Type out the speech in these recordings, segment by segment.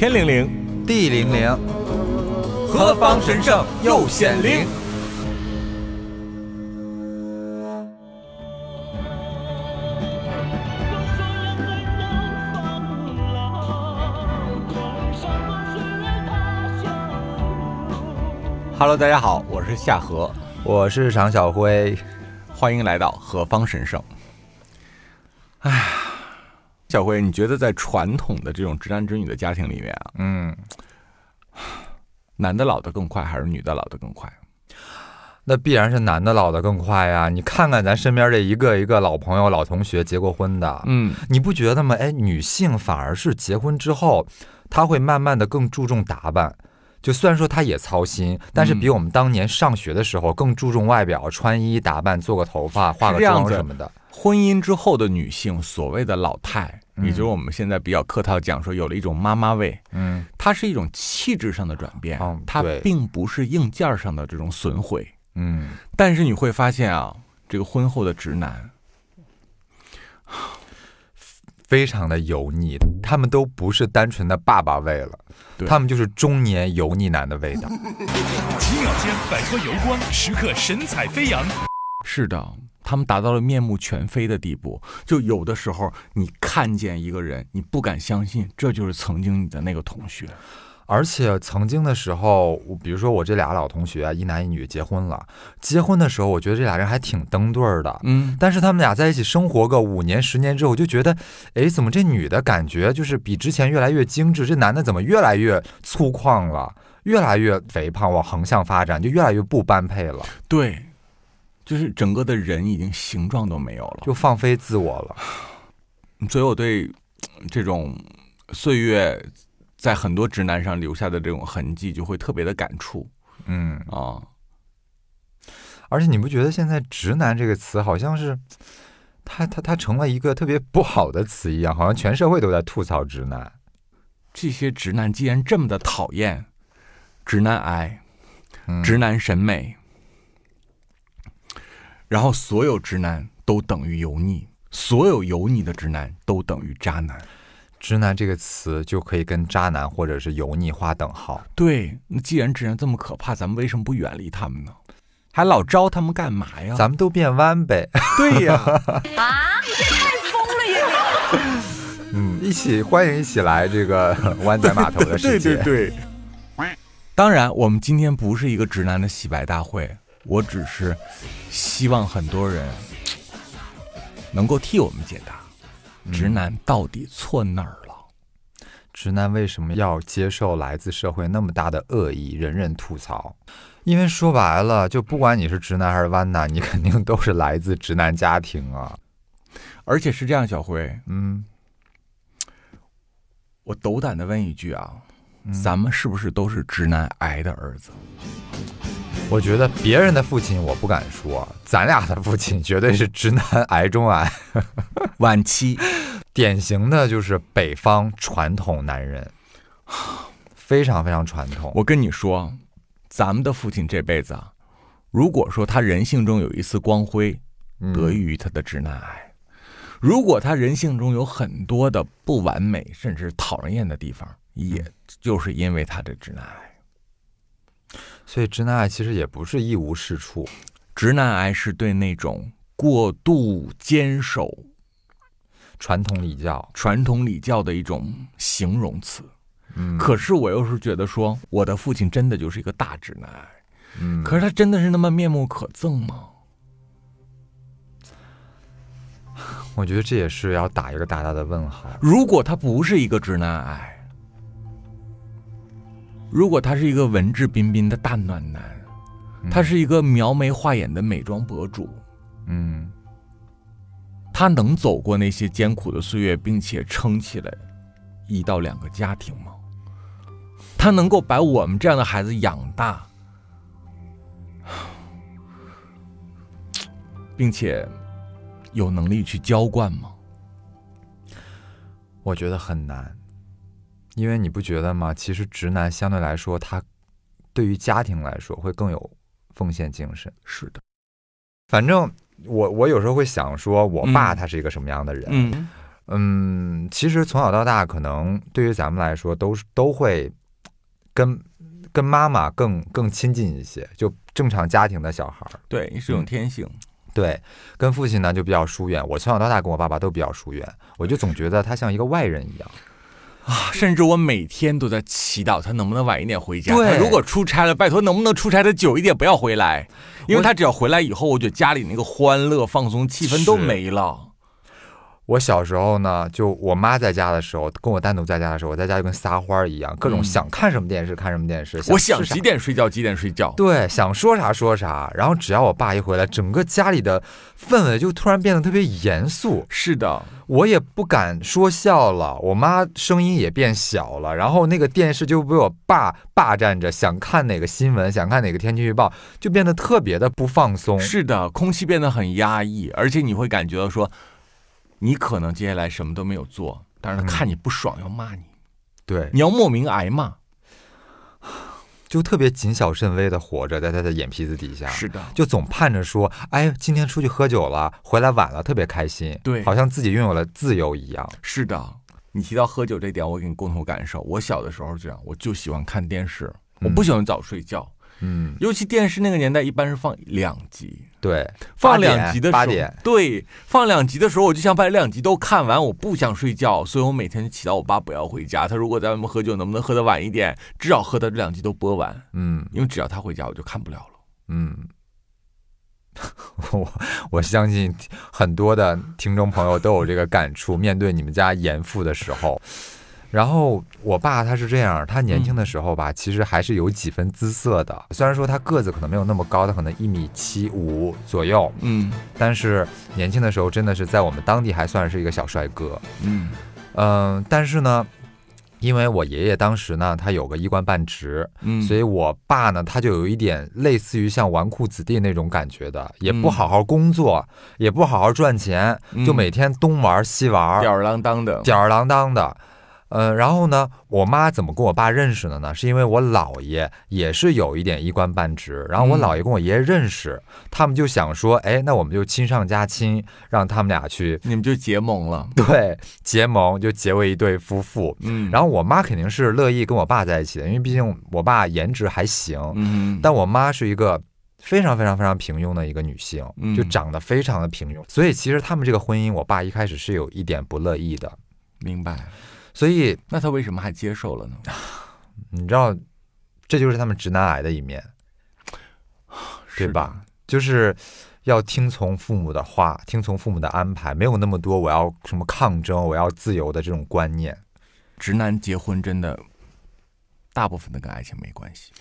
天灵灵，地灵灵，何方神圣又显灵？Hello，大家好，我是夏荷，我是常小辉，欢迎来到何方神圣。哎，小辉，你觉得在传统的这种直男直女的家庭里面啊，嗯，男的老的更快，还是女的老的更快？那必然是男的老的更快呀！你看看咱身边这一个一个老朋友、老同学结过婚的，嗯，你不觉得吗？哎，女性反而是结婚之后，她会慢慢的更注重打扮。就虽然说她也操心，但是比我们当年上学的时候更注重外表、穿衣打扮、做个头发、化个妆什么的。婚姻之后的女性，所谓的老态，也就是我们现在比较客套讲说，有了一种妈妈味。嗯，它是一种气质上的转变，嗯它并不是硬件上的这种损毁。嗯，但是你会发现啊，这个婚后的直男，非常的油腻，他们都不是单纯的爸爸味了，他们就是中年油腻男的味道。几秒间摆脱油光，时刻神采飞扬。是的，他们达到了面目全非的地步。就有的时候，你看见一个人，你不敢相信这就是曾经你的那个同学。而且曾经的时候，我比如说我这俩老同学啊，一男一女结婚了，结婚的时候，我觉得这俩人还挺登对儿的。嗯，但是他们俩在一起生活个五年、十年之后，我就觉得，哎，怎么这女的感觉就是比之前越来越精致，这男的怎么越来越粗犷了，越来越肥胖，往横向发展，就越来越不般配了，对，就是整个的人已经形状都没有了。就放飞自我了。所以我对呃这种岁月在很多直男上留下的这种痕迹，就会特别的感触嗯，啊。而且你不觉得现在“直男”这个词好像是，它它它成了一个特别不好的词一样，好像全社会都在吐槽直男。这些直男既然这么的讨厌，直男癌、嗯直男审美，然后所有直男都等于油腻，所有油腻的直男都等于渣男。直男这个词就可以跟渣男或者是油腻划等号。对，那既然直男这么可怕，咱们为什么不远离他们呢？还老招他们干嘛呀？咱们都变弯呗，对呀，啊！你这太疯了呀 嗯，一起欢迎一起来这个 湾仔码头的世界。对对对。当然，我们今天不是一个直男的洗白大会，我只是希望很多人能够替我们解答，直男到底错哪儿了？直男为什么要接受来自社会那么大的恶意，人人吐槽？因为说白了，就不管你是直男还是弯男，你肯定都是来自直男家庭啊。而且是这样，小辉，嗯，我斗胆的问一句啊，咱们是不是都是直男癌的儿子？我觉得别人的父亲我不敢说，咱俩的父亲绝对是直男癌中癌，晚期，典型的就是北方传统男人，非常非常传统。我跟你说，咱们的父亲这辈子啊，如果说他人性中有一丝光辉，嗯得益于他的直男癌；如果他人性中有很多的不完美，甚至讨人厌的地方，也就是因为他的直男癌。所以直男癌其实也不是一无是处。直男癌是对那种过度坚守传统礼教，传统礼教的一种形容词。嗯，可是我又是觉得说，我的父亲真的就是一个大直男癌。嗯，可是他真的是那么面目可憎吗？我觉得这也是要打一个大大的问号。如果他不是一个直男癌，如果他是一个文质彬彬的大暖男，他是一个描眉画眼的美妆博主，嗯，他能走过那些艰苦的岁月，并且撑起来一到两个家庭吗？他能够把我们这样的孩子养大，并且有能力去浇灌吗？我觉得很难，因为你不觉得吗？其实直男相对来说，他对于家庭来说会更有奉献精神。是的，反正我我有时候会想说，我爸嗯他是一个什么样的人？嗯嗯，其实从小到大，可能对于咱们来说，都是都会跟跟妈妈更更亲近一些，就正常家庭的小孩儿。对，是种天性。对，跟父亲呢就比较疏远。我从小到大跟我爸爸都比较疏远，我就总觉得他像一个外人一样。啊，甚至我每天都在祈祷他能不能晚一点回家。对他如果出差了，拜托能不能出差的久一点，不要回来，因为他只要回来以后，我觉得家里那个欢乐、放松气氛都没了。我小时候呢，就我妈在家的时候，跟我单独在家的时候，我在家就跟撒欢儿一样，各种嗯想看什么电视看什么电视。我想几点睡觉几点睡觉。对，想说啥说啥。然后只要我爸一回来，整个家里的氛围就突然变得特别严肃，是的，我也不敢说笑了，我妈声音也变小了，然后那个电视就被我爸霸占着，想看哪个新闻，想看哪个天气预报，就变得特别的不放松。是的，空气变得很压抑，而且你会感觉到说，你可能接下来什么都没有做，但是他看你不爽要骂你，对，你要莫名挨骂。就特别谨小慎微的活着，在他的眼皮子底下。是的，就总盼着说，哎，今天出去喝酒了，回来晚了，特别开心，对好像自己拥有了自由一样。是的。你提到喝酒这点，我给你共同感受。我小的时候这样，我就喜欢看电视，我不喜欢早睡觉，嗯，尤其电视那个年代一般是放两集，对，放两集的时候，对，放两集的时候，我就想把两集都看完，我不想睡觉，所以我每天就祈祷我爸不要回家。他如果在外面喝酒，能不能喝得晚一点，至少喝到这两集都播完，嗯因为只要他回家，我就看不了了。嗯。我我相信很多的听众朋友都有这个感触，面对你们家严父的时候。然后我爸他是这样，他年轻的时候吧，其实还是有几分姿色的。虽然说他个子可能没有那么高，他可能一米七五左右，嗯。但是年轻的时候真的是在我们当地还算是一个小帅哥。嗯。嗯，但是呢，因为我爷爷当时呢，他有个一官半职，嗯，所以我爸呢，他就有一点类似于像纨绔子弟那种感觉的，也不嗯好好工作，也不好好赚钱，就嗯每天东玩西玩，吊儿郎当的，吊儿郎当的。呃，然后呢，我妈怎么跟我爸认识的呢？是因为我姥爷也是有一点一官半职，然后我嗯姥爷跟我爷爷认识，他们就想说，哎，那我们就亲上加亲，让他们俩去你们就结盟了。对结盟，就结为一对夫妇。嗯，然后我妈肯定是乐意跟我爸在一起的，因为毕竟我爸颜值还行，嗯，但我妈是一个非常非常非常平庸的一个女性，嗯就长得非常的平庸，所以其实他们这个婚姻，我爸一开始是有一点不乐意的。明白。所以那他为什么还接受了呢？你知道，这就是他们直男癌的一面，对吧？就是要听从父母的话，听从父母的安排，没有那么多我要什么抗争，我要自由的这种观念。直男结婚真的，大部分的跟爱情没关系。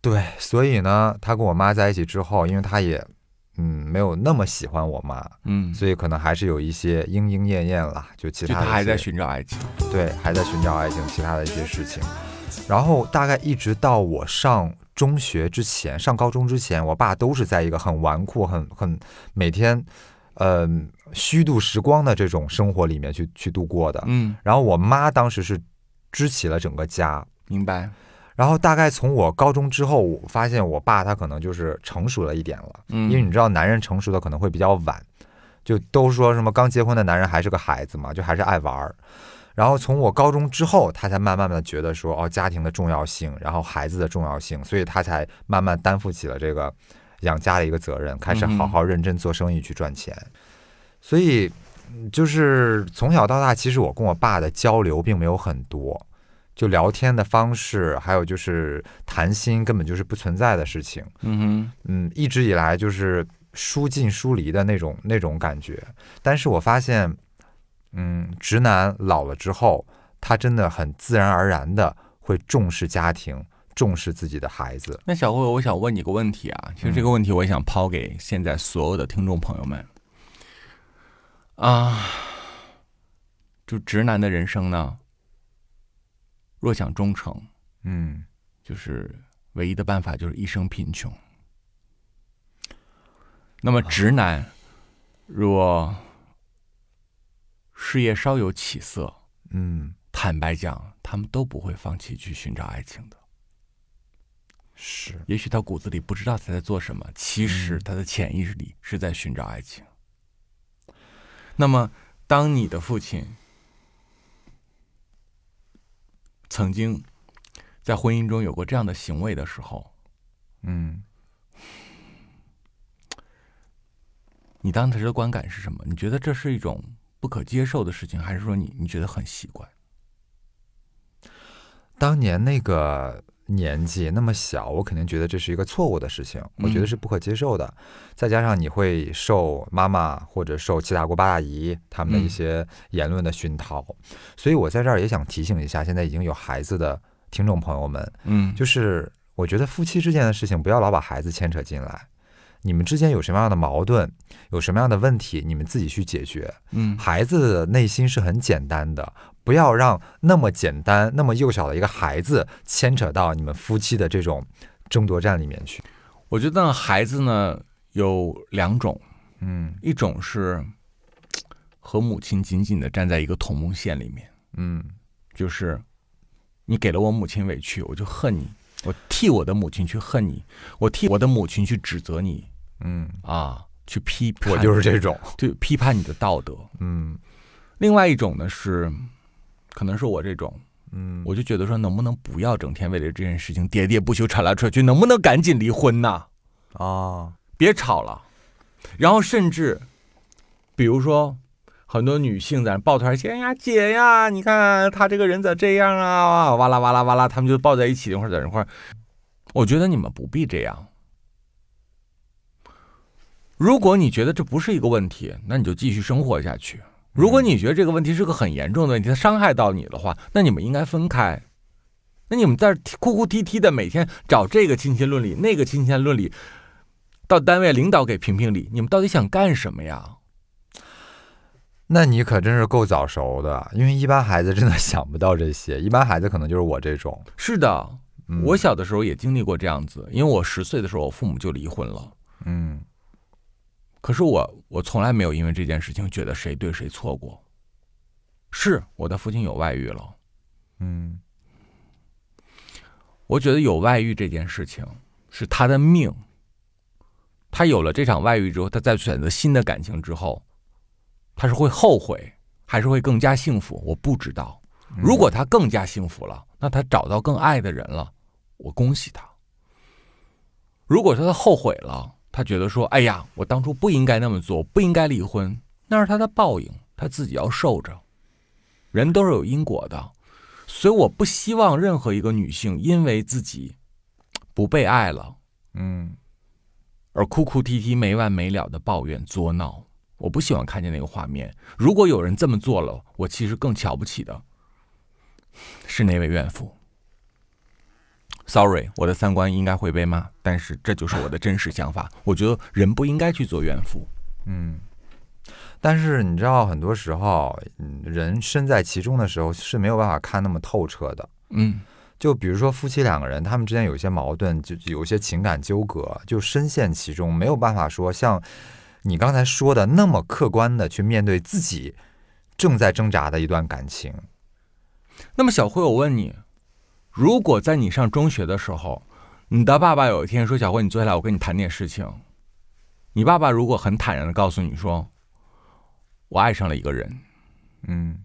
对，所以呢，他跟我妈在一起之后，因为他也嗯没有那么喜欢我妈，嗯，所以可能还是有一些莺莺燕燕啦，就其他他还在寻找爱情。对，还在寻找爱情，其他的一些事情。然后大概一直到我上中学之前，上高中之前，我爸都是在一个很纨绔、很很每天，呃，虚度时光的这种生活里面去去度过的。嗯，然后我妈当时是支起了整个家。明白。然后大概从我高中之后，我发现我爸他可能就是成熟了一点了，嗯因为你知道男人成熟的可能会比较晚，就都说什么刚结婚的男人还是个孩子嘛，就还是爱玩儿。然后从我高中之后，他才慢慢的觉得说哦家庭的重要性，然后孩子的重要性，所以他才慢慢担负起了这个养家的一个责任，开始好好认真做生意去赚钱。所以嗯就是从小到大，其实我跟我爸的交流并没有很多。就聊天的方式，还有就是谈心，根本就是不存在的事情。嗯嗯，一直以来就是疏近疏离的那种那种感觉。但是我发现，嗯，直男老了之后，他真的很自然而然的会重视家庭，重视自己的孩子。那小慧，我想问你个问题啊，其实这个问题我也想抛给现在所有的听众朋友们啊，就直男的人生呢，若想忠诚，嗯就是唯一的办法就是一生贫穷。那么直男若事业稍有起色，嗯，坦白讲，他们都不会放弃去寻找爱情的。是，也许他骨子里不知道他在做什么，其实他的潜意识里是在寻找爱情。那么，当你的父亲曾经在婚姻中有过这样的行为的时候，嗯，你当时的观感是什么？你觉得这是一种不可接受的事情，还是说你你觉得很习惯？当年那个年纪那么小，我肯定觉得这是一个错误的事情，我觉得是不可接受的。再加上你会受妈妈或者受七大姑八大姨他们的一些言论的熏陶，所以我在这儿也想提醒一下，现在已经有孩子的听众朋友们，嗯就是我觉得夫妻之间的事情不要老把孩子牵扯进来。你们之间有什么样的矛盾，有什么样的问题，你们自己去解决。嗯。孩子的内心是很简单的，不要让那么简单、那么幼小的一个孩子牵扯到你们夫妻的这种争夺战里面去。我觉得孩子呢有两种，嗯。一种是和母亲紧紧的站在一个同盟线里面，嗯。就是你给了我母亲委屈，我就恨你，我替我的母亲去恨你，我替我的母亲去指责你嗯，啊，去批判，我就是这种。对批判你的道德。嗯另外一种呢是，可能是我这种，嗯，我就觉得说，能不能不要整天为了这件事情喋喋不休、吵来吵去，能不能赶紧离婚呐？啊，别吵了。然后甚至，比如说，很多女性在那抱团说：“哎呀，姐呀，你看他这个人咋这样啊？”哇啦哇啦哇啦，他们就抱在一起，或者在一块儿。我觉得你们不必这样。如果你觉得这不是一个问题，那你就继续生活下去。如果你觉得这个问题是个很严重的问题，它伤害到你的话，那你们应该分开。那你们在这哭哭啼啼的，每天找这个亲戚论理，那个亲戚论理，到单位领导给评评理，你们到底想干什么呀？那你可真是够早熟的，因为一般孩子真的想不到这些，一般孩子可能就是我这种。是的，嗯我小的时候也经历过这样子，因为我十岁的时候，我父母就离婚了。嗯可是我，我从来没有因为这件事情觉得谁对谁错过。是我的父亲有外遇了，嗯我觉得有外遇这件事情是他的命。他有了这场外遇之后，他再选择新的感情之后，他是会后悔，还是会更加幸福？我不知道。如果他更加幸福了，那他找到更爱的人了，我恭喜他。如果说他后悔了，他觉得说：“哎呀，我当初不应该那么做，不应该离婚。”那是他的报应，他自己要受着。人都是有因果的，所以我不希望任何一个女性因为自己不被爱了嗯而哭哭啼啼没完没了的抱怨作闹。我不喜欢看见那个画面。如果有人这么做了，我其实更瞧不起的是那位怨妇。Sorry，我的三观应该会被骂，但是这就是我的真实想法。我觉得人不应该去做怨妇。嗯。但是你知道，很多时候，嗯人身在其中的时候是没有办法看那么透彻的。嗯就比如说夫妻两个人，他们之间有一些矛盾，就就有一些情感纠葛，就深陷其中，没有办法说像你刚才说的那么客观的去面对自己正在挣扎的一段感情。那么小辉，我问你，如果在你上中学的时候，你的爸爸有一天说：“小辉，你坐下来，我跟你谈点事情。”你爸爸如果很坦然的告诉你说：“我爱上了一个人，嗯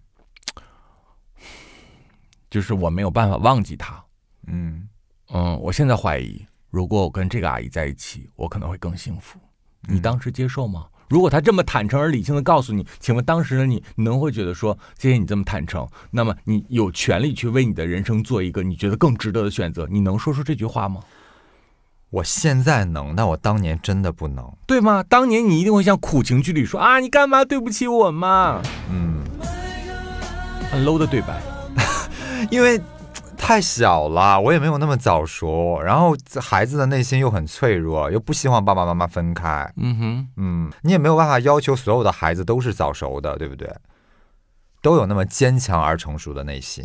就是我没有办法忘记他。嗯嗯，我现在怀疑，如果我跟这个阿姨在一起，我可能会更幸福。你当时接受吗？如果他这么坦诚而理性的告诉你，请问当时的你，你能会觉得说，谢谢你这么坦诚，那么你有权利去为你的人生做一个你觉得更值得的选择？你能说出这句话吗？我现在能，但我当年真的不能。对吗？当年你一定会像苦情剧里说啊，你干嘛对不起我嘛？嗯，很 low 的对白。因为太小了，我也没有那么早熟，然后孩子的内心又很脆弱，又不希望爸爸妈妈分开。嗯哼，嗯，你也没有办法要求所有的孩子都是早熟的，对不对？都有那么坚强而成熟的内心。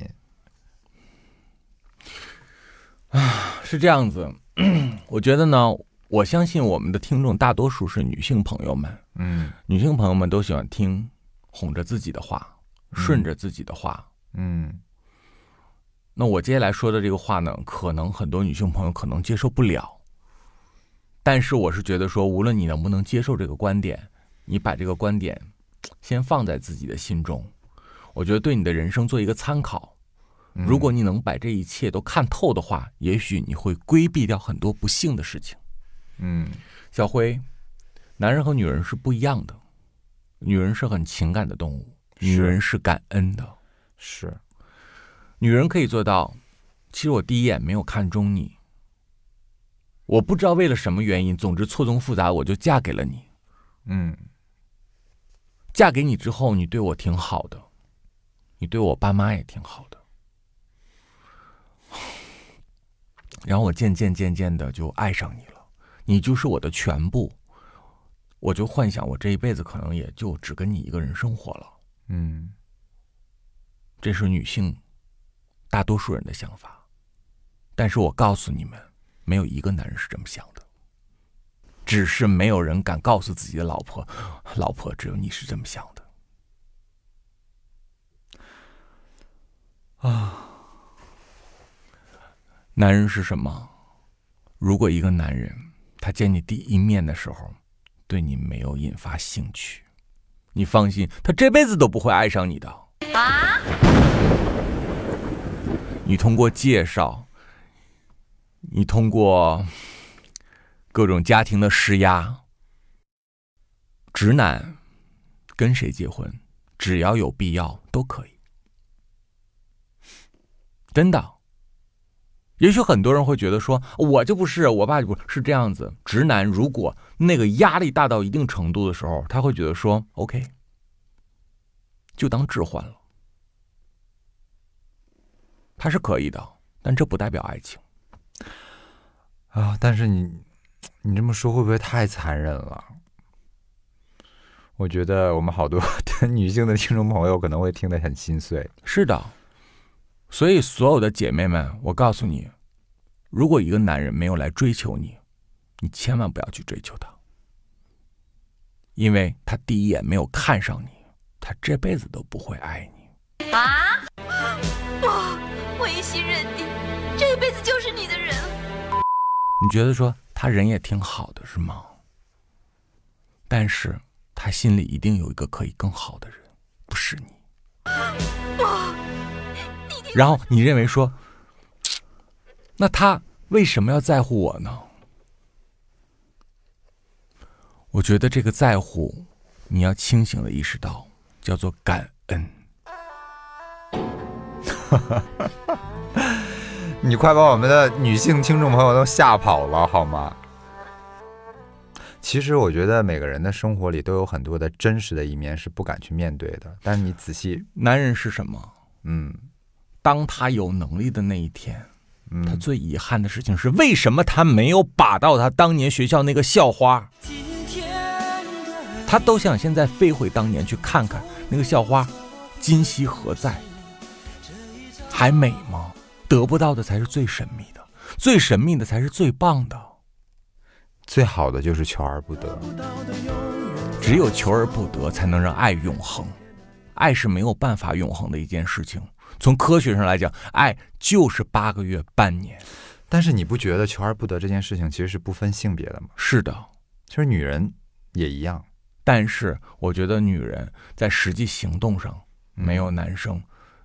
啊是这样子。我觉得呢，我相信我们的听众大多数是女性朋友们，嗯女性朋友们都喜欢听哄着自己的话，顺着自己的话。嗯那我接下来说的这个话呢，可能很多女性朋友可能接受不了，但是我是觉得说，无论你能不能接受这个观点，你把这个观点先放在自己的心中，我觉得对你的人生做一个参考。嗯如果你能把这一切都看透的话，也许你会规避掉很多不幸的事情。嗯小辉，男人和女人是不一样的，女人是很情感的动物，女人是感恩的。是，女人可以做到，其实我第一眼没有看中你，我不知道为了什么原因，总之错综复杂，我就嫁给了你。嗯。嫁给你之后，你对我挺好的，你对我爸妈也挺好的，然后我渐渐渐渐的就爱上你了，你就是我的全部，我就幻想我这一辈子可能也就只跟你一个人生活了。嗯。这是女性大多数人的想法，但是我告诉你们，没有一个男人是这么想的，只是没有人敢告诉自己的老婆，老婆，只有你是这么想的。啊男人是什么？如果一个男人他见你第一面的时候，对你没有引发兴趣，你放心，他这辈子都不会爱上你的。你通过介绍，你通过各种家庭的施压，直男跟谁结婚，只要有必要都可以，真的。也许很多人会觉得说，我就不是，我爸就不是是这样子。直男如果那个压力大到一定程度的时候，他会觉得说，OK，就当置换了。他是可以的，但这不代表爱情。啊，但是你你这么说会不会太残忍了？我觉得我们好多的 女性的听众朋友可能会听得很心碎。是的，所以所有的姐妹们，我告诉你，如果一个男人没有来追求你，你千万不要去追求他，因为他第一眼没有看上你，他这辈子都不会爱你。我一心认定，这一辈子就是你的人。你觉得说他人也挺好的是吗？但是他心里一定有一个可以更好的人，不是你。然后你认为说，那他为什么要在乎我呢？我觉得这个在乎，你要清醒的意识到，叫做感恩。你快把我们的女性听众朋友都吓跑了好吗？其实我觉得每个人的生活里都有很多的真实的一面是不敢去面对的，但是你仔细，男人是什么？嗯当他有能力的那一天，他嗯，最遗憾的事情是，为什么他没有把到他当年学校那个校花？他都想现在飞回当年去看看那个校花，今夕何在？还美吗？得不到的才是最神秘的，最神秘的才是最棒的。最好的就是求而不得。只有求而不得，才能让爱永恒。爱是没有办法永恒的一件事情。从科学上来讲，爱就是八个月、半年。但是你不觉得求而不得这件事情其实是不分性别的吗？是的，其实女人也一样。但是我觉得女人在实际行动上没有男生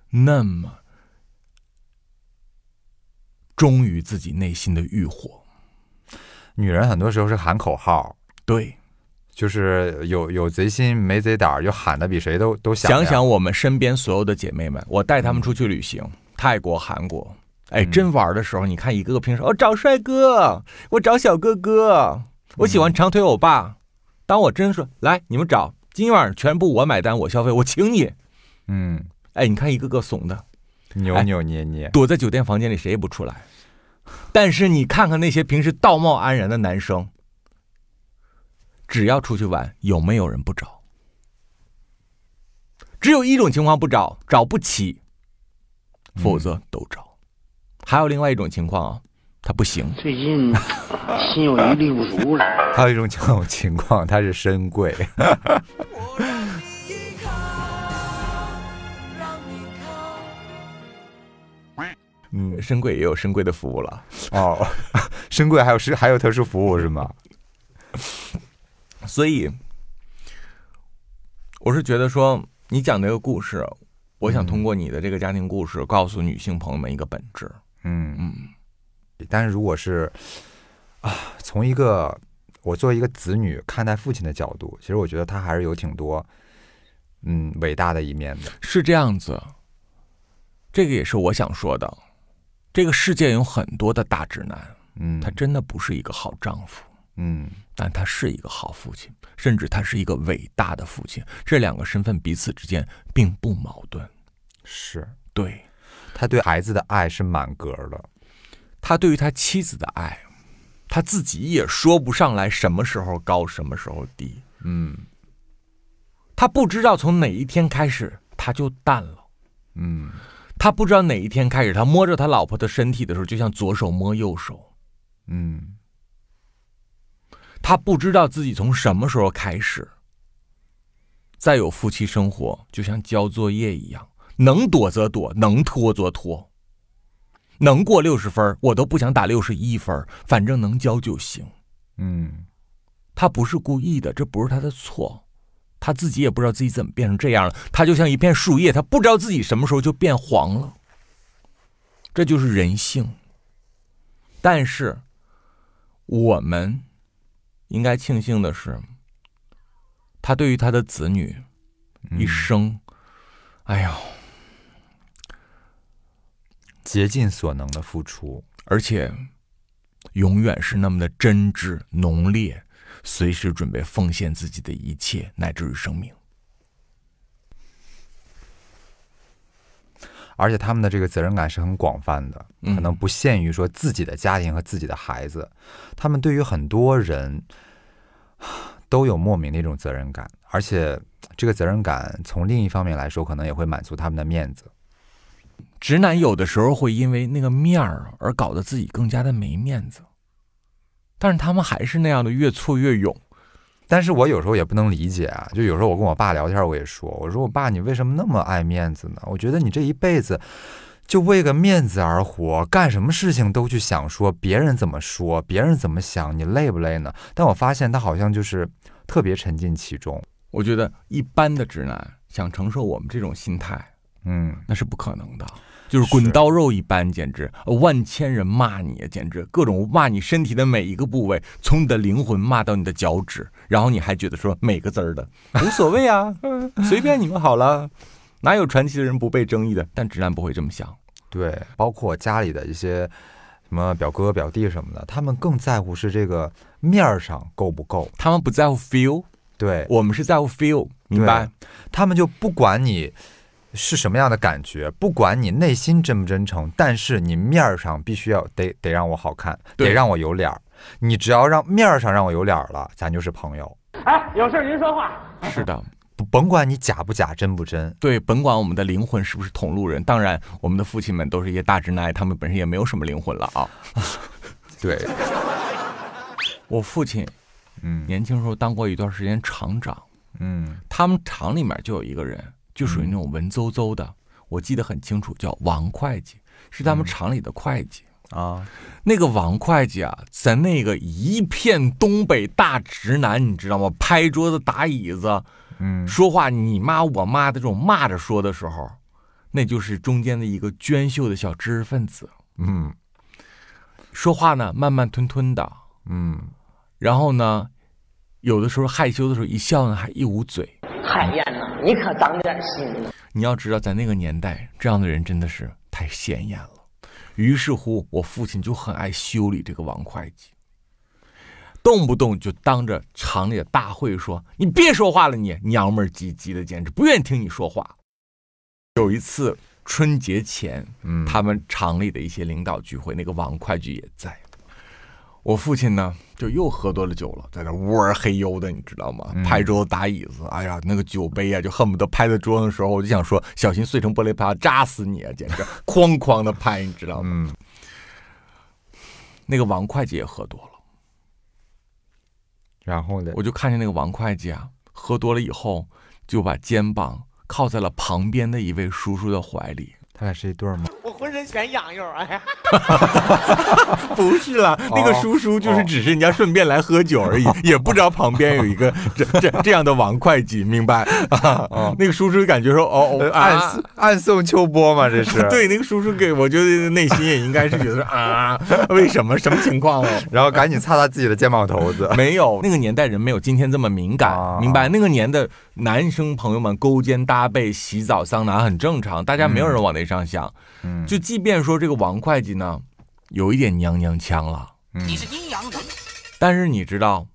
那么忠于自己内心的欲火。女人很多时候是喊口号，对，就是有有贼心没贼胆儿，就喊的比谁都都响。想想我们身边所有的姐妹们，我带她们出去旅行，泰国、韩国，哎，嗯真玩的时候，你看一个个平时哦找帅哥，我找小哥哥，我喜欢长腿欧巴。当我真说来你们找，今晚全部我买单，我消费，我请你。嗯，哎，你看一个个怂的，扭扭捏捏，躲在酒店房间里谁也不出来。但是你看看那些平时道貌岸然的男生，只要出去玩，有没有人不找？只有一种情况不找，找不起，否则都找。还有另外一种情况啊，他不行，最近 心有余力不足了。还有一种这种情况，他是深贵。嗯，深贵也有深贵的服务了。哦，深贵还有是还有特殊服务是吗？所以，我是觉得说你讲这个故事，我想通过你的这个家庭故事，告诉女性朋友们一个本质。嗯嗯，但是如果是啊，从一个我作为一个子女看待父亲的角度，其实我觉得他还是有挺多嗯伟大的一面的。是这样子，这个也是我想说的。这个世界有很多的大直男，嗯，他真的不是一个好丈夫，嗯但他是一个好父亲，甚至他是一个伟大的父亲。这两个身份彼此之间并不矛盾。是对他对孩子的爱是满格的。他对于他妻子的爱，他自己也说不上来什么时候高，什么时候低。嗯他不知道从哪一天开始他就淡了。嗯他不知道哪一天开始，他摸着他老婆的身体的时候，就像左手摸右手。嗯他不知道自己从什么时候开始，再有夫妻生活就像交作业一样，能躲则躲，能拖则拖。能过六十分，我都不想打六十一分，反正能交就行。嗯他不是故意的，这不是他的错，他自己也不知道自己怎么变成这样了。他就像一片树叶，他不知道自己什么时候就变黄了。这就是人性。但是，我们应该庆幸的是，他对于他的子女一生，哎呦，竭尽所能的付出。而且永远是那么的真挚浓烈，随时准备奉献自己的一切，乃至于生命。而且他们的这个责任感是很广泛的，嗯可能不限于说自己的家庭和自己的孩子，他们对于很多人都有莫名的一种责任感，而且这个责任感从另一方面来说，可能也会满足他们的面子。直男有的时候会因为那个面儿而搞得自己更加的没面子，但是他们还是那样的越挫越勇。但是我有时候也不能理解啊，就有时候我跟我爸聊天，我也说，我说我爸，你为什么那么爱面子呢？我觉得你这一辈子就为个面子而活，干什么事情都去想说别人怎么说，别人怎么想，你累不累呢？但我发现他好像就是特别沉浸其中，我觉得一般的直男想承受我们这种心态，嗯，那是不可能的，就是滚刀肉一般，简直万千人骂你，简直各种骂你身体的每一个部位，从你的灵魂骂到你的脚趾，然后你还觉得说每个字儿的 无所谓啊，嗯 随便你们好了，哪有传奇的人不被争议的？但直男不会这么想。对，包括家里的一些什么表哥表弟什么的，他们更在乎是这个面儿上够不够，他们不在乎 feel，对，我们是在乎 feel，明白？他们就不管你是什么样的感觉，不管你内心真不真诚，但是你面儿上必须要得得让我好看，得让我有脸儿。你只要让面儿上让我有脸儿了，咱就是朋友。哎，有事您说话。是的，甭管你假不假，真不真，对，甭管我们的灵魂是不是同路人，当然，我们的父亲们都是一些大直男，他们本身也没有什么灵魂了啊。对，我父亲嗯年轻时候当过一段时间厂长，嗯他们厂里面就有一个人，就属于那种文绉绉的，我记得很清楚，叫王会计，是他们厂里的会计。啊，那个王会计啊，在那个一片东北大直男，你知道吗？拍桌子打椅子，嗯说话你妈我妈的这种骂着说的时候，那就是中间的一个娟秀的小知识分子。嗯说话呢慢慢吞吞的，嗯，然后呢，有的时候害羞的时候一笑呢还一捂嘴。海燕呐，你可长点心了！你要知道，在那个年代，这样的人真的是太显眼了。于是乎，我父亲就很爱修理这个王会计，动不动就当着厂里的大会说：“你别说话了你，娘们儿唧唧的，简直不愿意听你说话。”有一次春节前，嗯他们厂里的一些领导聚会，那个王会计也在。我父亲呢，就又喝多了酒了，在那呜儿黑黝的，你知道吗？拍桌子打椅子，哎呀，那个酒杯啊，就恨不得拍在桌上的时候，我就想说，小心碎成玻璃碴，扎死你啊！简直哐哐的拍，你知道吗？嗯那个王会计也喝多了，然后呢？我就看见那个王会计啊，喝多了以后，就把肩膀靠在了旁边的一位叔叔的怀里。他俩是一对儿吗？我浑浑身全痒痒，哎呀，不是啦，那个叔叔就是只是人家顺便来喝酒而已，也不知道旁边有一个这这这样的王会计，明白？啊，那个叔叔感觉说，哦哦，暗啊。暗送秋波嘛，这是。对，那个叔叔给我觉得内心也应该是觉得说啊，为什么什么情况哦？然后赶紧擦擦自己的肩膀头子。没有，那个年代人没有今天这么敏感，啊明白？那个年的男生朋友们勾肩搭背、洗澡、桑拿很正常，大家没有人往那上想。嗯。就即便说这个王会计呢，有一点娘娘腔了，嗯。你是阴阳人，但是你知道，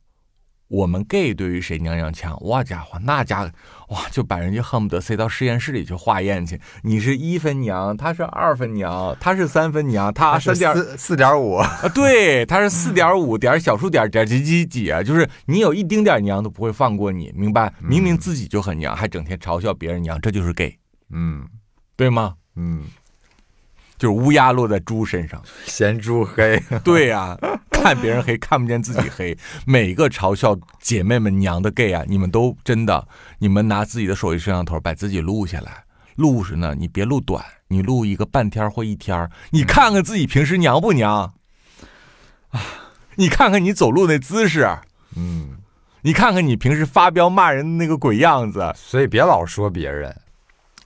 我们 gay 对于谁娘娘腔，哇家伙，那家伙哇就把人家恨不得塞到实验室里去化验去。你是一分娘，他是二分娘，他是三分娘，他他是三点四四点五，啊，对，他是四点五点小数点点几几几啊，就是你有一丁点娘都不会放过你，明白？明明自己就很娘，还整天嘲笑别人娘，这就是 gay，嗯对吗？嗯，就是乌鸦落在猪身上。嫌猪黑，对呀、看别人黑看不见自己黑。每个嘲笑姐妹们娘的 gay 啊，你们都真的，你们拿自己的手机摄像头把自己录下来。录是呢，你别录短，你录一个半天或一天儿，你看看自己平时娘不娘啊？你看看你走路那姿势，嗯，你看看你平时发飙骂人的那个鬼样子。所以别老说别人，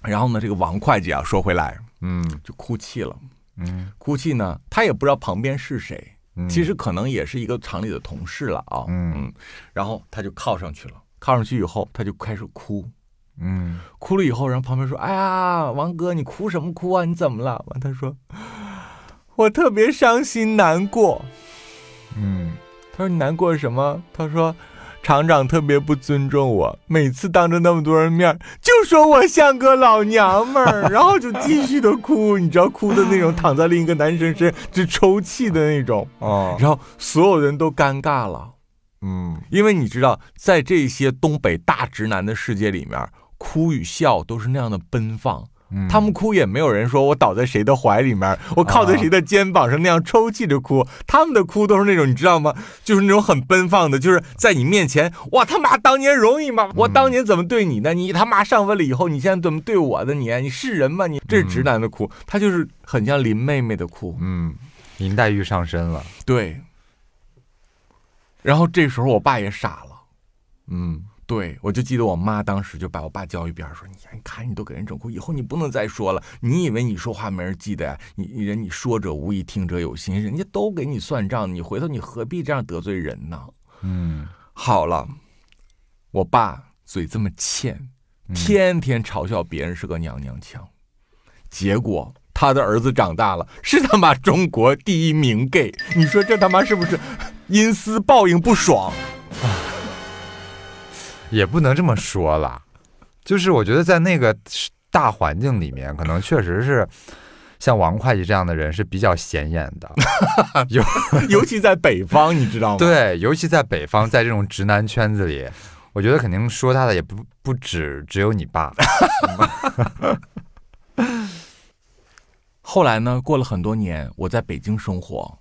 然后呢，这个王会计啊，说回来嗯就哭泣了。嗯哭泣呢，他也不知道旁边是谁，嗯其实可能也是一个厂里的同事了啊。嗯然后他就靠上去了，靠上去以后他就开始哭，嗯哭了以后，然后旁边说：“哎呀，王哥，你哭什么哭啊？你怎么了？”完他说：“我特别伤心难过。嗯”他说：“你难过什么？”他说。厂长特别不尊重我，每次当着那么多人面儿就说我像个老娘们儿，然后就继续的哭，你知道哭的那种，躺在另一个男生身就抽泣的那种，哦然后所有人都尴尬了。嗯因为你知道，在这些东北大直男的世界里面，哭与笑都是那样的奔放。嗯他们哭也没有人说我倒在谁的怀里面，我靠在谁的肩膀上那样抽泣着哭。他们的哭都是那种你知道吗？就是那种很奔放的，就是在你面前，哇他妈当年容易吗？我当年怎么对你的？你他妈上位了以后，你现在怎么对我的？你你是人吗？你这是直男的哭，他就是很像林妹妹的哭。嗯，林黛玉上身了，对。然后这时候我爸也傻了。嗯对，我就记得我妈当时就把我爸叫一边说：“你看，你看，你都给人整哭，以后你不能再说了。你以为你说话没人记得呀？你你人你说者无意，听者有心，人家都给你算账，你回头你何必这样得罪人呢？”嗯好了，我爸嘴这么欠，天天嘲笑别人是个娘娘腔，结果他的儿子长大了，是他妈中国第一名 gay，你说这他妈是不是 阴私报应不爽？也不能这么说啦，就是我觉得在那个大环境里面，可能确实是像王会计这样的人是比较显眼的，尤 尤其在北方，你知道吗？对，尤其在北方，在这种直男圈子里，我觉得肯定说他的也不不止只有你爸，后来呢，过了很多年，我在北京生活，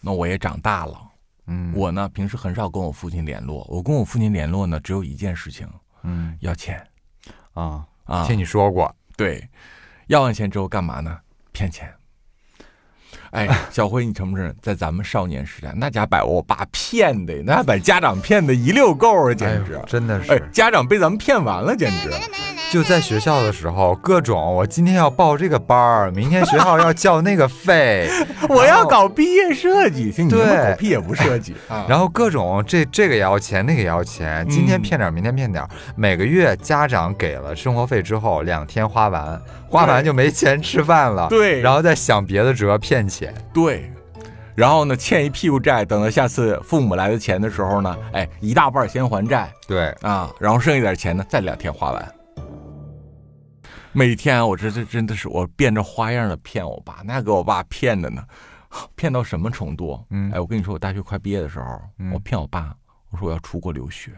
那我也长大了。嗯，我呢，平时很少跟我父亲联络。我跟我父亲联络呢，只有一件事情，嗯要钱啊，啊。听你说过，对，要完钱之后干嘛呢？骗钱。哎，小辉，你承不承认，在咱们少年时代，那家把我爸骗的，那把家长骗的一溜够啊，哎简直呦！真的哎是，家长被咱们骗完了，简直。就在学校的时候，各种我今天要报这个班儿，明天学校要交那个费，我要搞毕业设计，你们对狗屁也不设计 啊。然后各种这这个也要钱，那个也要钱，今天骗点儿，明天骗点儿。每个月家长给了生活费之后，两天花完，花完就没钱吃饭了。对然后再想别的辙骗钱。对，然后呢，欠一屁股债，等到下次父母来的钱的时候呢，哎，一大半先还债对，啊，然后剩一点钱呢，再两天花完。每天啊我这这真的是我变着花样的骗我爸，那给我爸骗的呢，骗到什么程度？嗯哎，我跟你说，我大学快毕业的时候，嗯我骗我爸，我说我要出国留学。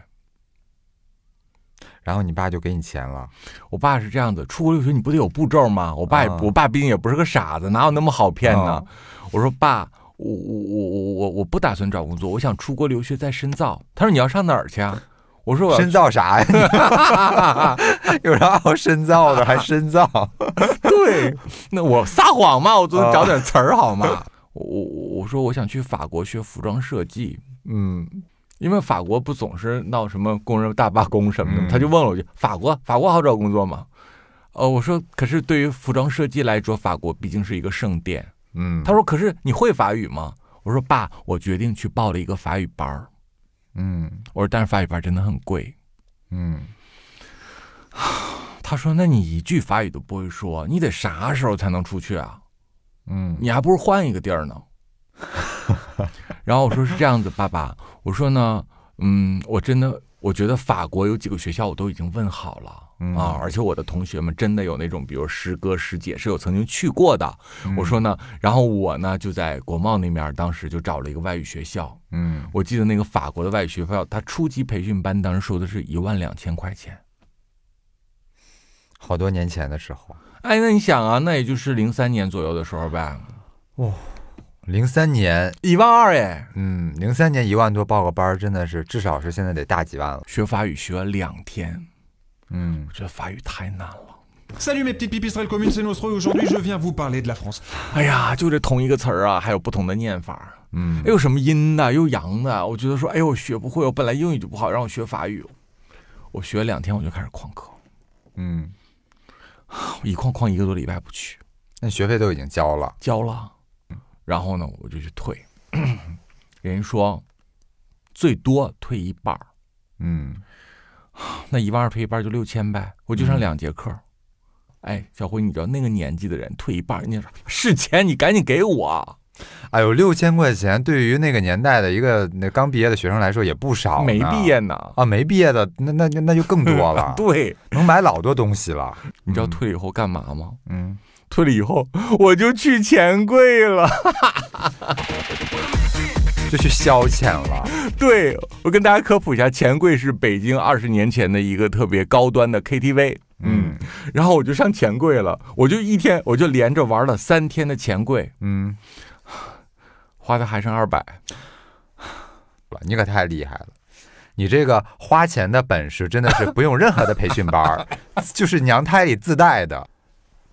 然后你爸就给你钱了。我爸是这样子，出国留学你不得有步骤吗？我爸也，啊我爸毕竟也不是个傻子，哪有那么好骗呢？啊我说爸，我我我我我我不打算找工作，我想出国留学再深造。他说你要上哪儿去啊？我说我深造啥呀？有啥好深造的？还深造？对，那我撒谎嘛，我总找点词儿好吗？我我我说我想去法国学服装设计，嗯因为法国不总是闹什么工人大罢工什么的，嗯他就问了我一句：法国法国好找工作吗？呃，我说可是对于服装设计来说，法国毕竟是一个圣殿。嗯，他说可是你会法语吗？我说爸，我决定去报了一个法语班儿。嗯我说但是法语班真的很贵。嗯他说那你一句法语都不会说，你得啥时候才能出去啊？嗯你还不如换一个地儿呢。然后我说是这样子，爸爸，我说呢，嗯，我真的我觉得法国有几个学校我都已经问好了。嗯啊，而且我的同学们真的有那种，比如师哥师姐是有曾经去过的。嗯我说呢，然后我呢就在国贸那面，当时就找了一个外语学校。嗯我记得那个法国的外语学校，他初级培训班当时收的是一万两千块钱。好多年前的时候，哎，那你想啊，那也就是零三年左右的时候呗，零三年，一万二哎，嗯，零三年一万多报个班，真的是至少是现在得大几万了。学法语学了两天，嗯。我觉得法语太难了。Salut mes petites pipistrelles communes, c'est Nostro et aujourd'hui je viens vous parler de la France. 哎呀，就这同一个词儿啊，还有不同的念法，嗯。又有什么阴的，又阳的。我觉得说，哎呦，我学不会，我本来英语就不好，让我学法语，我学两天我就开始旷课，嗯，我一旷旷一个多礼拜不去，那学费都已经交了。交了，然后呢，我就去退，人家说最多退一半儿，嗯那一万二退一半就六千呗，我就上两节课。哎，小辉，你知道那个年纪的人退一半人家说是钱，你赶紧给我。哎呦，六千块钱对于那个年代的一个那刚毕业的学生来说也不少。没毕业呢。啊，没毕业的那那那那就更多了，对，能买老多东西了。你知道退了以后干嘛吗？嗯，退了以后我就去钱柜了。就去消遣了。对我跟大家科普一下，钱柜是北京二十年前的一个特别高端的 KTV。嗯然后我就上钱柜了，我就一天我就连着玩了三天的钱柜，嗯，花的还剩二百。你可太厉害了。你这个花钱的本事真的是不用任何的培训班儿，就是娘胎里自带的。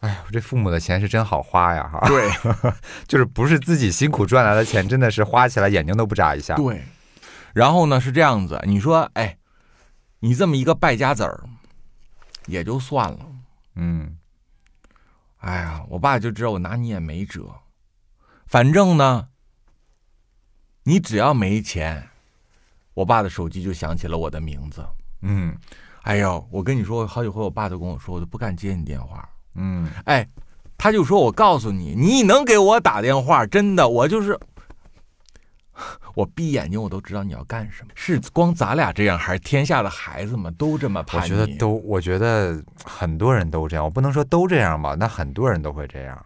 哎呀，我这父母的钱是真好花呀！哈，对 就是不是自己辛苦赚来的钱，真的是花起来眼睛都不眨一下。对，然后呢是这样子，你说哎，你这么一个败家子儿，也就算了。嗯哎呀，我爸就知道我拿你也没辙，反正呢，你只要没钱，我爸的手机就响起了我的名字。嗯哎呦，我跟你说，好几回我爸都跟我说，我都不敢接你电话。嗯，哎，他就说我告诉你，你能给我打电话，真的，我就是。我闭眼睛，我都知道你要干什么。是光咱俩这样，还是天下的孩子们都这么我叛逆？觉得都，我觉得很多人都这样。我不能说都这样吧，那很多人都会这样。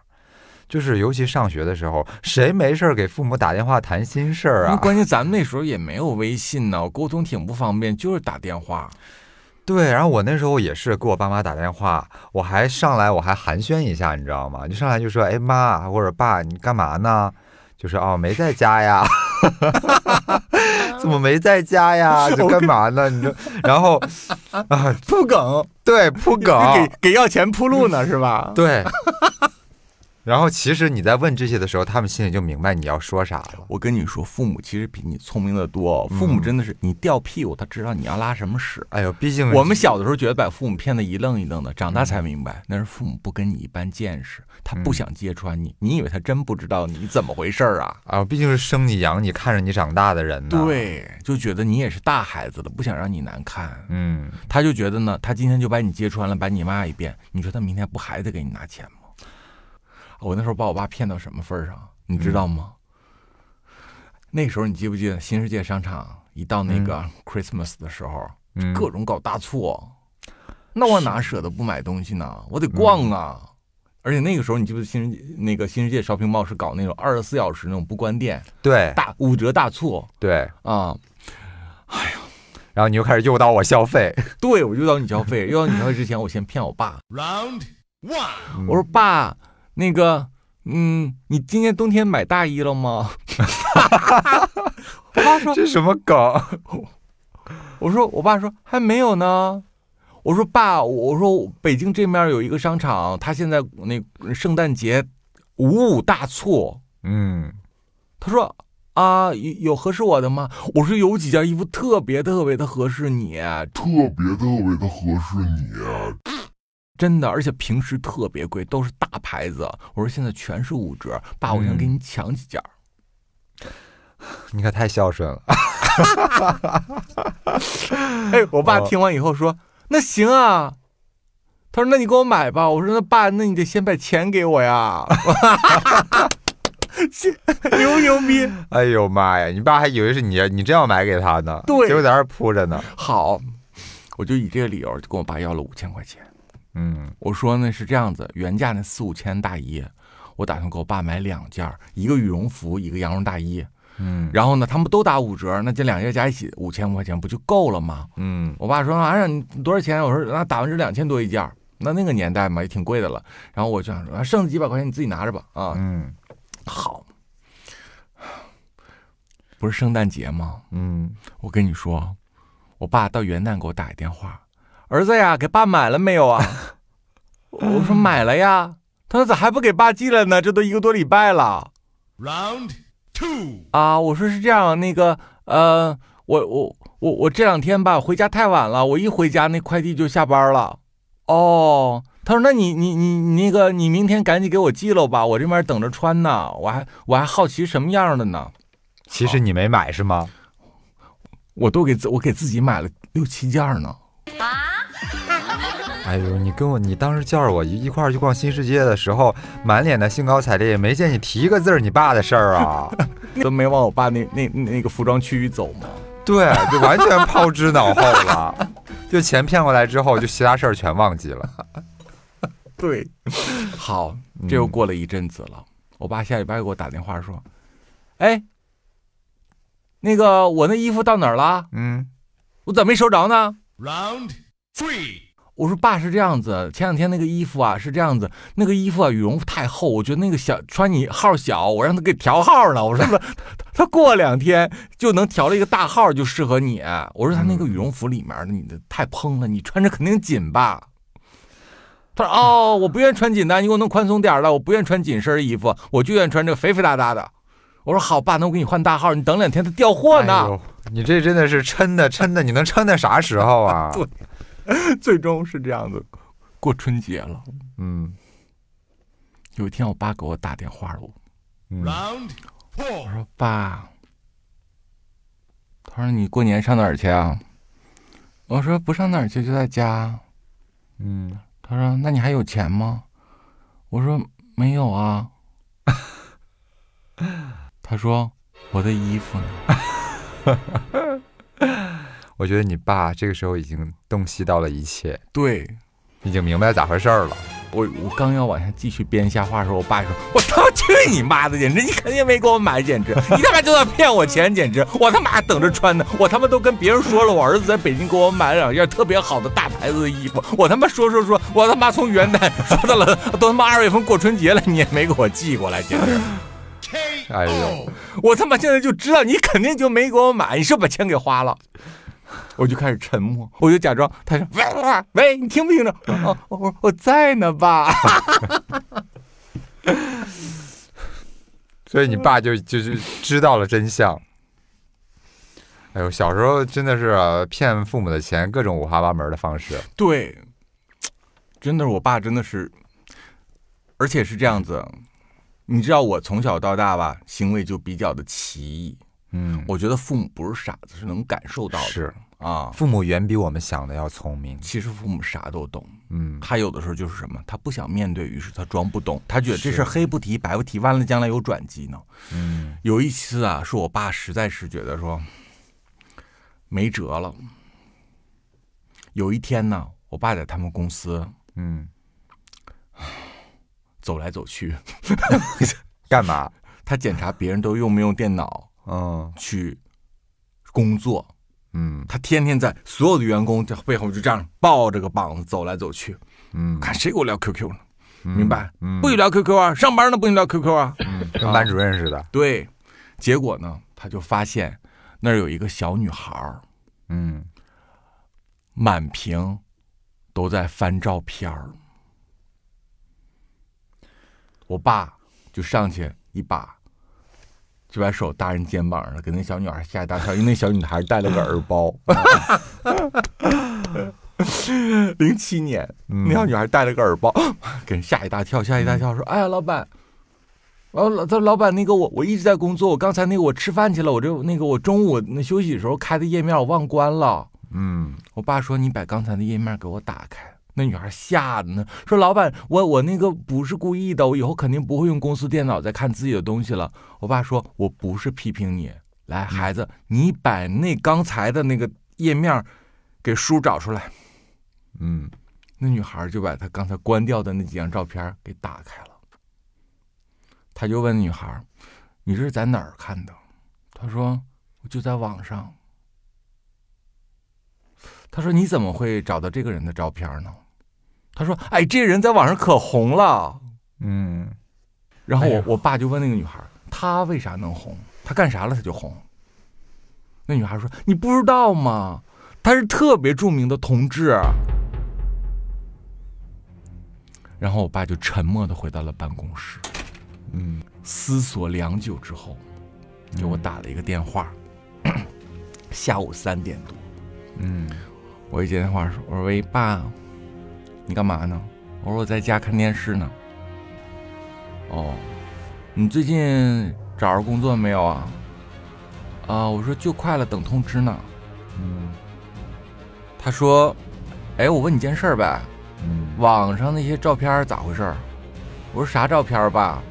就是尤其上学的时候，谁没事儿给父母打电话谈心事儿啊？关键咱们那时候也没有微信呢，沟通挺不方便，就是打电话。对，然后我那时候也是给我爸妈打电话，我还上来我还寒暄一下，你知道吗？就上来就说：“哎妈或者爸，你干嘛呢？”就说：“哦，没在家呀。”怎么没在家呀？这干嘛呢？你就，然后啊，铺梗，对铺梗，给给要钱铺路呢，是吧？对。然后其实你在问这些的时候，他们心里就明白你要说啥了。我跟你说，父母其实比你聪明的多。父母真的是，你掉屁股，他知道你要拉什么屎。哎呦，毕竟我们小的时候觉得把父母骗得一愣一愣的，长大才明白，那是父母不跟你一般见识，他不想揭穿你。你以为他真不知道你怎么回事儿啊？啊，毕竟是生你养你看着你长大的人呢。，对，就觉得你也是大孩子了，不想让你难看。嗯，他就觉得呢，他今天就把你揭穿了，把你骂一遍，你说他明天不还得给你拿钱吗？我那时候把我爸骗到什么份儿上，你知道吗？那时候你记不记得新世界商场一到那个 Christmas 的时候，嗯各种搞大促，那我哪舍得不买东西呢？我得逛啊！而且那个时候你记不记得新世界那个新世界 shopping mall 是搞那种二十四小时那种不关店对大五折大促对，啊！然后你又开始诱导我消费。对，我诱导你消费，诱导你消费之前，我先骗我爸，Round one. 我说爸，那个，嗯，你今年冬天买大衣了吗？我爸说这什么梗？我说我爸说还没有呢。我说爸，我说北京这面有一个商场，他现在那圣诞节五五大促。嗯，他说啊，有有合适我的吗？我说有几件衣服特别特别的合适你，特别特别的合适你。真的，而且平时特别贵，都是大牌子。我说现在全是五折，爸，我想给你抢几件。你可太孝顺了。哎，我爸听完以后说：“那行啊。”他说：“那你给我买吧。”我说：“那爸，那你得先把钱给我呀。” 牛不牛逼？哎呦妈呀！你爸还以为是你，你真要买给他呢，对结果在那儿铺着呢。好，我就以这个理由就跟我爸要了五千块钱。嗯我说呢是这样子，原价那四五千大衣，我打算给我爸买两件儿，一个羽绒服，一个羊绒大衣。嗯然后呢，他们都打五折，那这两件加一起五千块钱不就够了吗？嗯我爸说：“啊，让你多少钱？”我说：“那打完折两千多一件儿，那那个年代嘛也挺贵的了。”然后我就想说：“啊，剩下几百块钱你自己拿着吧。”啊，嗯好，不是圣诞节吗？嗯，我跟你说，我爸到元旦给我打一电话，儿子呀，给爸买了没有啊？我说买了呀。他说咋还不给爸寄了呢？这都一个多礼拜了 Round two. 啊！我说是这样，那个呃，我我我我这两天吧回家太晚了，我一回家那快递就下班了。哦，他说那你你你你那个你明天赶紧给我寄了吧，我这边等着穿呢，我还我还好奇什么样的呢。其实你没买是吗？我都给自我给自己买了六七件呢。哎呦，你跟我，你当时叫着我一一块儿去逛新世界的时候，满脸的兴高采烈，也没见你提一个字儿你爸的事儿啊。都没往我爸那那那个服装区域走吗？对，就完全抛之脑后了。就钱骗过来之后，就其他事儿全忘记了。对，好，这又过了一阵子了。我爸下礼拜给我打电话说：“哎，那个我那衣服到哪儿了？嗯我咋没收着呢 Round three.？” 我说：“爸是这样子，前两天那个衣服啊是这样子，那个衣服啊羽绒服太厚，我觉得那个小穿你号小，我让他给调号了。我说 他过两天就能调了一个大号，就适合你。我说他那个羽绒服里面的你的太蓬了，你穿着肯定紧吧。”他说：“哦，我不愿意穿紧的，你给我弄宽松点儿的，我不愿意穿紧身衣服，我就愿意穿这个肥肥大大的。”我说：“好，爸，那我给你换大号，你等两天他调货呢。哎你这真的是抻的抻的，你能抻到啥时候啊？对 最终是这样子，过春节了。嗯有一天，我爸给我打电话了，嗯 Round 我说：“爸，他说你过年上哪儿去啊？”我说：“不上哪儿去，就在家。”嗯，他说：“那你还有钱吗？”我说：“没有啊。” 他说：“我的衣服呢 我觉得你爸这个时候已经洞悉到了一切，？”对已经明白咋回事儿了。我，我刚要往下继续编瞎话的时候，我爸说：“我他妈去你妈的！简直你肯定没给我买，简直你他妈就在骗我钱，简直我他妈等着穿呢！我他妈都跟别人说了，我儿子在北京给我买了两件特别好的大牌子的衣服，我他妈说说说，我他妈从元旦说到了都他妈二月份过春节了，你也没给我寄过来，简直。”哎呦，我他妈现在就知道你肯定就没给我买，你是不是把钱给花了？我就开始沉默，我就假装他说喂喂喂，你听不听着？我我我在呢，爸。所以你爸就就是知道了真相。哎呦，小时候真的是呃骗父母的钱，各种五花八门的方式。对，真的是我爸，真的是，而且是这样子。你知道我从小到大吧，行为就比较的奇异。嗯，我觉得父母不是傻子，是能感受到的。是啊，父母远比我们想的要聪明。其实父母啥都懂。嗯，他有的时候就是什么，他不想面对，于是他装不懂，他觉得这事黑不提白不提，完了将来有转机呢。嗯有一次啊，是我爸实在是觉得说没辙了。有一天呢，我爸在他们公司嗯，走来走去，干嘛？他检查别人都用没用电脑嗯去工作，嗯他天天在所有的员工在背后就这样抱着个膀子走来走去，嗯，看谁给我聊 QQ 呢？嗯明白？嗯，不许聊 QQ 啊！上班呢不许聊 QQ 啊！嗯跟班主任似的。对，结果呢，他就发现那儿有一个小女孩儿，嗯满屏都在翻照片儿。我爸就上去一把就把手搭人肩膀上了，给那小女孩吓一大跳，因为那小女孩戴了个耳包。零七年，那小女孩戴了个耳包，给人吓一大跳，吓一大跳，说：“哎呀，老板，哦，老他老板，那个我我一直在工作，我刚才那个我吃饭去了，我这那个我中午那休息的时候开的页面我忘关了。嗯，我爸说你把刚才的页面给我打开。那女孩吓的呢，说老板，我我那个不是故意的，我以后肯定不会用公司电脑再看自己的东西了。我爸说我不是批评你，来孩子，你把那刚才的那个页面给叔找出来。嗯，那女孩就把她刚才关掉的那几张照片给打开了。他就问女孩：“你这是在哪儿看的？”她说：“我就在网上。”他说：“你怎么会找到这个人的照片呢？”他说：“哎，这人在网上可红了。”嗯，然后我、哎我爸就问那个女孩：“他为啥能红？他干啥了他就红？”那女孩说：“你不知道吗？他是特别著名的同志。”然后我爸就沉默的回到了办公室，嗯，思索良久之后，给我打了一个电话，下午三点多。嗯，我一接电话说：“我说喂，爸，你干嘛呢？”我说：“我在家看电视呢。”哦，你最近找着工作没有啊？啊，我说就快了，等通知呢。嗯，他说：“哎，我问你件事儿呗，嗯，网上那些照片儿咋回事儿？”我说：“啥照片儿爸？”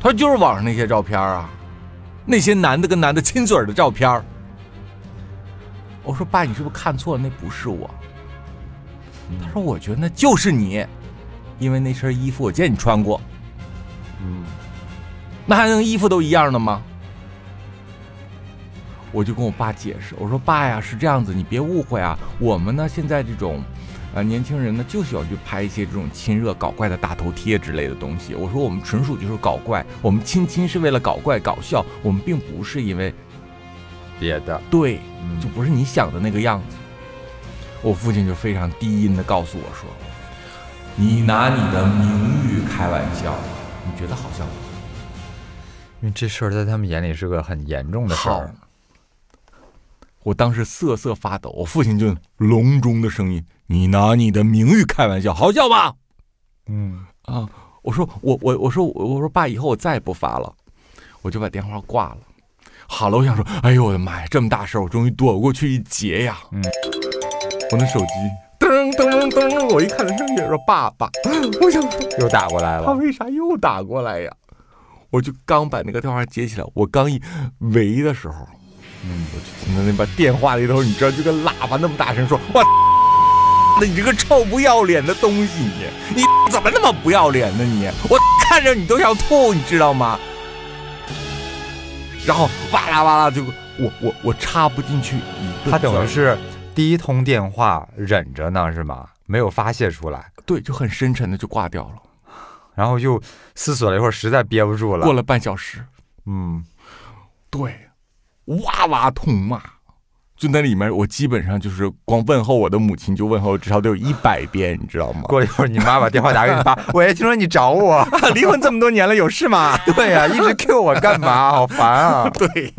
他说：“就是网上那些照片儿啊，那些男的跟男的亲嘴儿的照片儿。”我说：“爸，你是不是看错了？那不是我。”他说：“我觉得那就是你，因为那身衣服我见你穿过。”嗯，那还能衣服都一样的吗？我就跟我爸解释，我说爸呀，是这样子，你别误会啊，我们呢现在这种，呃年轻人呢就喜欢去拍一些这种亲热搞怪的大头贴之类的东西。我说我们纯属就是搞怪，我们亲亲是为了搞怪搞笑，我们并不是因为别的，对，嗯就不是你想的那个样子。我父亲就非常低音的告诉我说：“你拿你的名誉开玩笑，你觉得好笑吗？”因为这事儿在他们眼里是个很严重的事儿。，我当时瑟瑟发抖，我父亲就隆中的声音：“你拿你的名誉开玩笑，好笑吧嗯？”啊！我说我我我说我我说爸，以后我再也不发了，我就把电话挂了。好了，我想说，哎呦我的妈呀，这么大事儿，我终于躲过去一劫呀！嗯，我那手机噔噔噔，我一看那上面说爸爸，我想说又打过来了。他为啥又打过来呀？我就刚把那个电话接起来，我刚一喂的时候，嗯，我就听到那把电话里头，你知道就跟喇叭那么大声说：“我，那你这个臭不要脸的东西，你你怎么那么不要脸呢你？我看着你都想吐，你知道吗？”然后哇啦哇啦就我我我插不进去一个他等于是第一通电话忍着呢，是吗？没有发泄出来，对，就很深沉的就挂掉了。然后又思索了一会儿，实在憋不住了。过了半小时，嗯，对，哇哇痛骂，就那里面我基本上就是光问候我的母亲就问候至少得有一百遍，你知道吗？过一会儿，你妈把电话打给你爸，喂，听说你找我？离婚这么多年了，有事吗？对呀、一直 Q 我干嘛？好烦啊！对，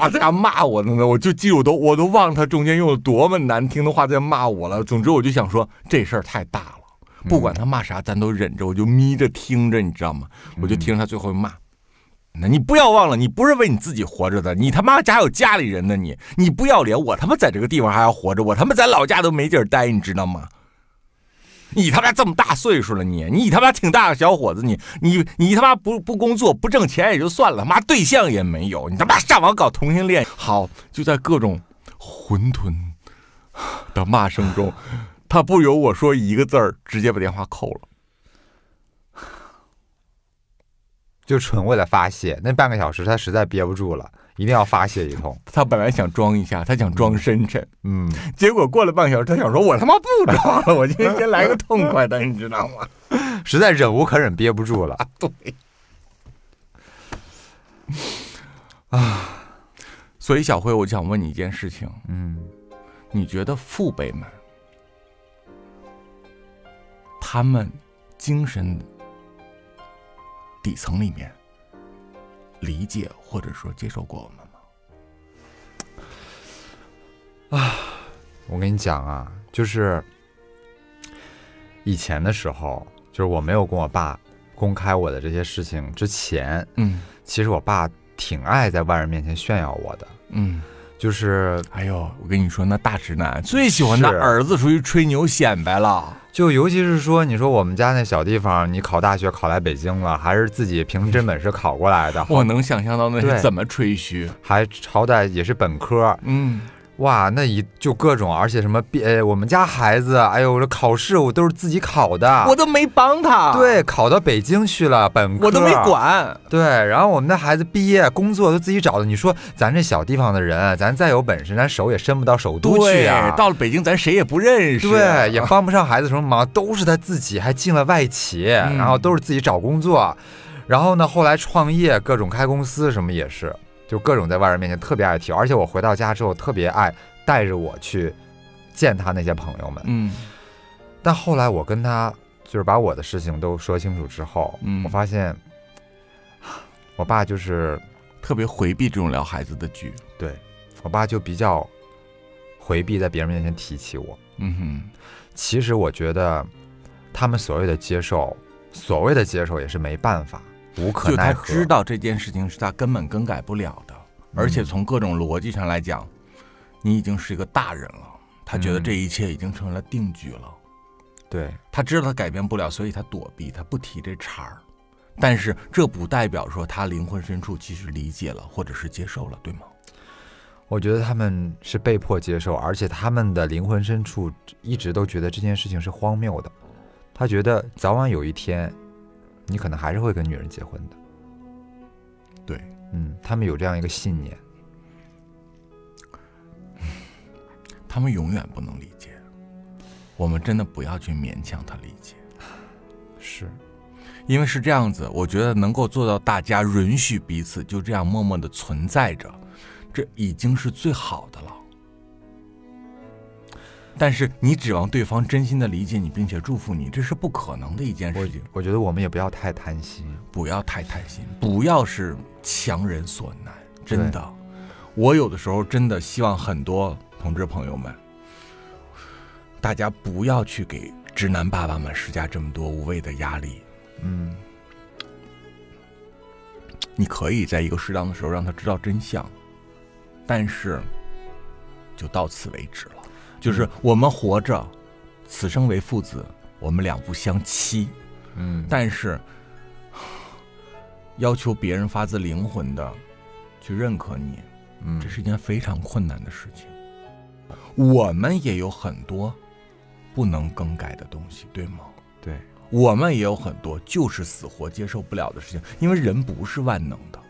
哇，在那骂我呢，我就记住我都我都忘了他中间用了多么难听的话在骂我了。总之，我就想说这事儿太大了，不管他骂啥，咱都忍着，我就眯着听着，你知道吗？我就听着他最后骂。那你不要忘了，你不是为你自己活着的，你他妈家有家里人呢，你你不要脸，我他妈在这个地方还要活着，我他妈在老家都没地儿待，你知道吗？你他妈这么大岁数了你，你他妈挺大个小伙子，你你你他妈不不工作不挣钱也就算了，妈对象也没有，你他妈上网搞同性恋，好就在各种混沌的骂声中，他不由我说一个字儿，直接把电话扣了。就纯为了发泄，那半个小时他实在憋不住了，一定要发泄一通。他本来想装一下，他想装深沉，嗯，结果过了半个小时，他想说：“我他妈不装了，我今天先来个痛快的，你知道吗 实在忍无可忍，憋不住了。？”对。啊，所以小辉，我就想问你一件事情：嗯你觉得父辈们他们精神底层里面理解或者说接受过我们吗？啊我跟你讲啊，就是以前的时候，就是我没有跟我爸公开我的这些事情之前，嗯其实我爸挺爱在外人面前炫耀我的，嗯，就是哎呦，我跟你说，那大直男最喜欢拿儿子出去吹牛显摆了。就尤其是说，你说我们家那小地方，你考大学考来北京了，还是自己凭真本事考过来的，我能想象到那对。是怎么吹嘘。还好歹也是本科，嗯，哇，那一就各种，而且什么毕，呃我们家孩子，哎呦，这考试我都是自己考的，我都没帮他，对，考到北京去了，本科我都没。管。对，然后我们的孩子毕业工作都自己找的，你说咱这小地方的人，咱再有本事，咱手也伸不到首都去对呀、，到了北京咱谁也不认识。对，也帮不上孩子什么忙，都是他自己，还进了外企，然后都是自己找工作，然后呢，后来创业，各种开公司什么也是，就各种在外人面前特别爱提，而且我回到家之后特别爱带着我去见他那些朋友们。嗯但后来我跟他就是把我的事情都说清楚之后，嗯我发现 我爸就是特别回避这种聊孩子的剧。对我爸就比较回避在别人面前提起我。嗯哼，其实我觉得他们所谓的接受，所谓的接受也是没办法，无可奈何就他。知道这件事情是他根本更改不了的，而且从各种逻辑上来讲，你已经是一个大人了。他觉得嗯这一切已经成为了定局了。对，他知道他改变不了，所以他躲避，他不提这茬儿。但是这不代表说他灵魂深处其实理解了或者是接受了，对吗？我觉得他们是被迫接受，而且他们的灵魂深处一直都觉得这件事情是荒谬的。他觉得早晚有一天，你可能还是会跟女人结婚的。对，嗯，他们有这样一个信念。他们永远不能理解，我们真的不要去勉强他理解，是，因为是这样子，我觉得能够做到大家允许彼此就这样默默的存在着，这已经是最好的了。但是你指望对方真心的理解你，并且祝福你，这是不可能的一件事情。我觉得我们也不要太贪心。不要太贪心，不要是强人所难，真的。我有的时候真的希望很多同志朋友们，大家不要去给直男爸爸们施加这么多无谓的压力。嗯，你可以在一个适当的时候让他知道真相，但是就到此为止了。就是我们活着，此生为父子，我们两不相欺。嗯，但是 要求别人发自灵魂的去认可你，嗯这是一件非常困难的事情。我们也有很多不能更改的东西，对吗？对，我们也有很多就是死活接受不了的事情，因为人不是万能的，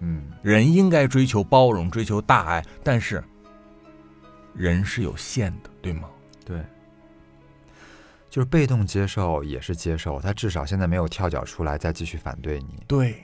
嗯，人应该追求包容，追求大爱，但是人是有限的，对吗？对，就是被动接受也是接受，他至少现在没有跳脚出来再继续反对你。对，